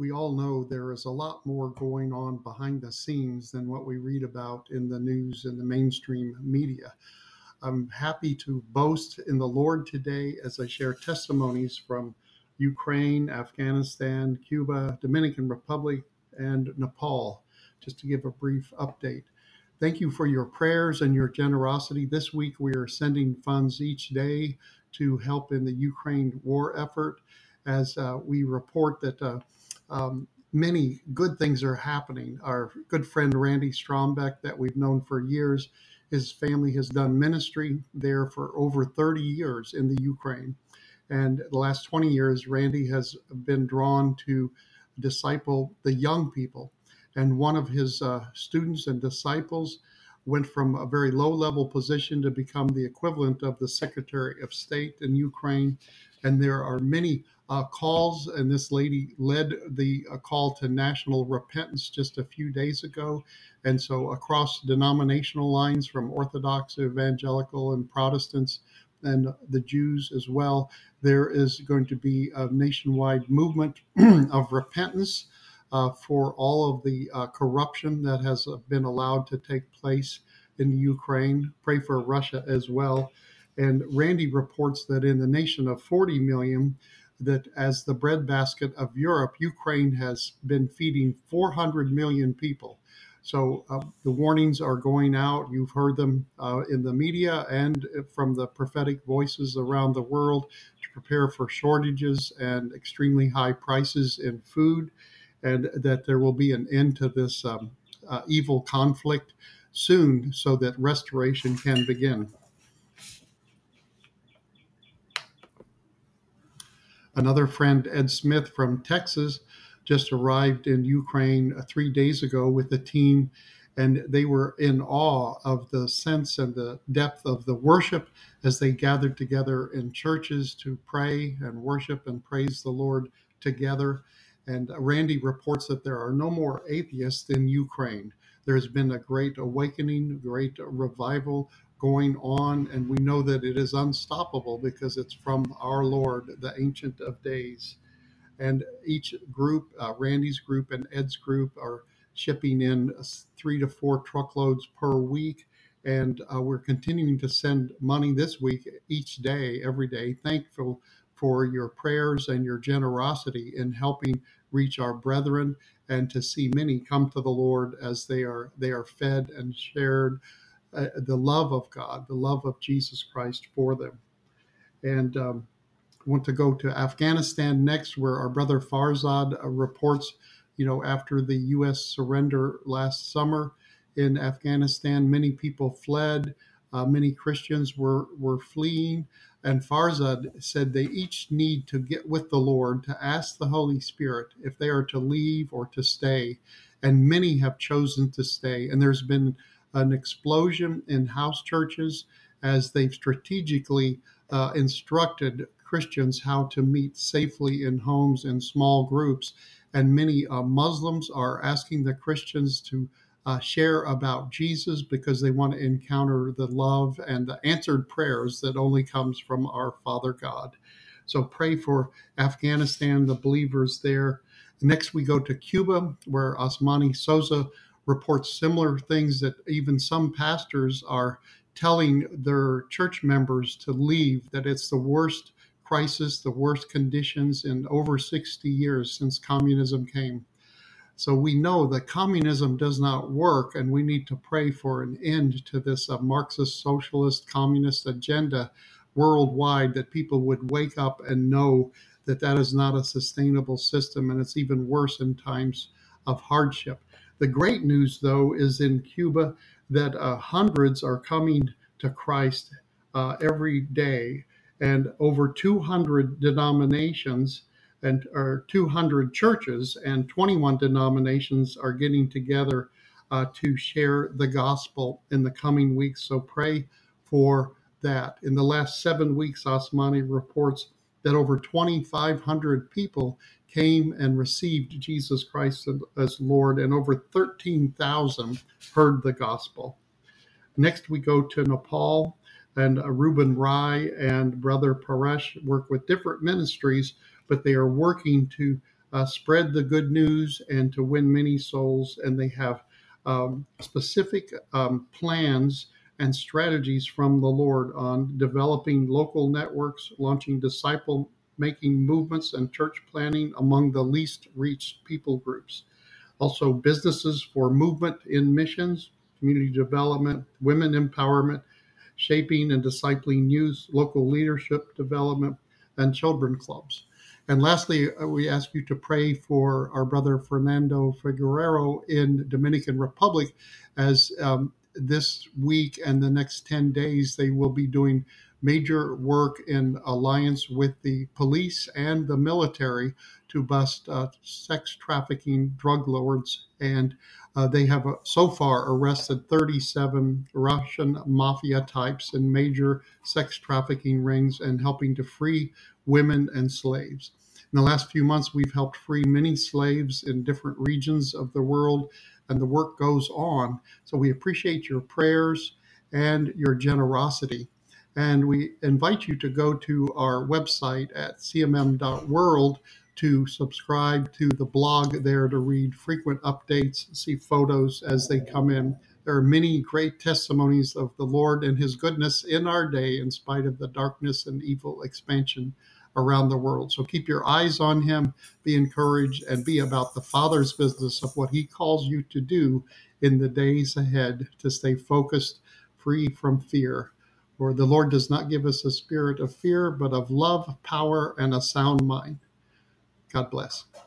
we all know there is a lot more going on behind the scenes than what we read about in the news and the mainstream media. I'm happy to boast in the Lord today as I share testimonies from Ukraine, Afghanistan, Cuba, Dominican Republic, and Nepal, just to give a brief update. Thank you for your prayers and your generosity. This week we are sending funds each day to help in the Ukraine war effort as uh, we report that uh, um, many good things are happening. Our good friend Randy Strombeck, that we've known for years, his family has done ministry there for over 30 years in the Ukraine. And the last 20 years, Randy has been drawn to disciple the young people. And one of his uh, students and disciples went from a very low level position to become the equivalent of the Secretary of State in Ukraine. And there are many uh, calls, and this lady led the uh, call to national repentance just a few days ago. And so, across denominational lines from Orthodox, Evangelical, and Protestants, and the Jews as well, there is going to be a nationwide movement of repentance uh, for all of the uh, corruption that has been allowed to take place in Ukraine. Pray for Russia as well. And Randy reports that in the nation of 40 million, that as the breadbasket of Europe, Ukraine has been feeding 400 million people. So uh, the warnings are going out. You've heard them uh, in the media and from the prophetic voices around the world to prepare for shortages and extremely high prices in food, and that there will be an end to this um, uh, evil conflict soon so that restoration can begin. Another friend, Ed Smith from Texas, just arrived in Ukraine uh, three days ago with a team, and they were in awe of the sense and the depth of the worship as they gathered together in churches to pray and worship and praise the Lord together. And Randy reports that there are no more atheists in Ukraine. There's been a great awakening, great revival going on, and we know that it is unstoppable because it's from our Lord, the Ancient of Days. And each group, uh, Randy's group and Ed's group, are shipping in three to four truckloads per week. And uh, we're continuing to send money this week, each day, every day. Thankful for your prayers and your generosity in helping reach our brethren and to see many come to the Lord as they are they are fed and shared uh, the love of God, the love of Jesus Christ for them. And um, want to go to Afghanistan next, where our brother Farzad uh, reports, you know, after the U.S. surrender last summer in Afghanistan, many people fled. Uh, many Christians were were fleeing, and Farzad said they each need to get with the Lord to ask the Holy Spirit if they are to leave or to stay. And many have chosen to stay. And there's been an explosion in house churches as they've strategically uh, instructed Christians how to meet safely in homes in small groups. And many uh, Muslims are asking the Christians to uh, share about Jesus because they want to encounter the love and the answered prayers that only comes from our Father God. So pray for Afghanistan, the believers there. Next, we go to Cuba, where Osmani Sosa reports similar things that even some pastors are telling their church members to leave, that it's the worst crisis, the worst conditions in over 60 years since communism came. So we know that communism does not work, and we need to pray for an end to this uh, Marxist, socialist, communist agenda worldwide, that people would wake up and know that that is not a sustainable system, and it's even worse in times of hardship. The great news, though, is in Cuba that uh, hundreds are coming to Christ uh, every day, and over 200 denominations and or 200 churches and 21 denominations are getting together uh, to share the gospel in the coming weeks. So pray for that. In the last seven weeks, Osmani reports that over 2,500 people came and received Jesus Christ as Lord, and over 13,000 heard the gospel. Next, we go to Nepal, and uh, Reuben Rai and Brother Paresh work with different ministries, but they are working to uh, spread the good news and to win many souls. And they have um, specific um, plans and strategies from the Lord on developing local networks, launching disciple making movements, and church planning among the least reached people groups. Also, businesses for movement in missions, community development, women empowerment, shaping and discipling youth, local leadership development, and children clubs. And lastly, uh, we ask you to pray for our brother Fernando Figueroa in Dominican Republic as um, this week and the next 10 days they will be doing major work in alliance with the police and the military to bust uh, sex trafficking drug lords. And uh, they have uh, so far arrested 37 Russian mafia types in major sex trafficking rings and helping to free women and slaves. In the last few months, we've helped free many slaves in different regions of the world, and the work goes on. So we appreciate your prayers and your generosity. And we invite you to go to our website at cmm.world to subscribe to the blog there to read frequent updates, see photos as they come in. There are many great testimonies of the Lord and His goodness in our day, in spite of the darkness and evil expansion around the world. So keep your eyes on Him, be encouraged, and be about the Father's business of what He calls you to do in the days ahead to stay focused, free from fear. For the Lord does not give us a spirit of fear, but of love, power, and a sound mind. God bless.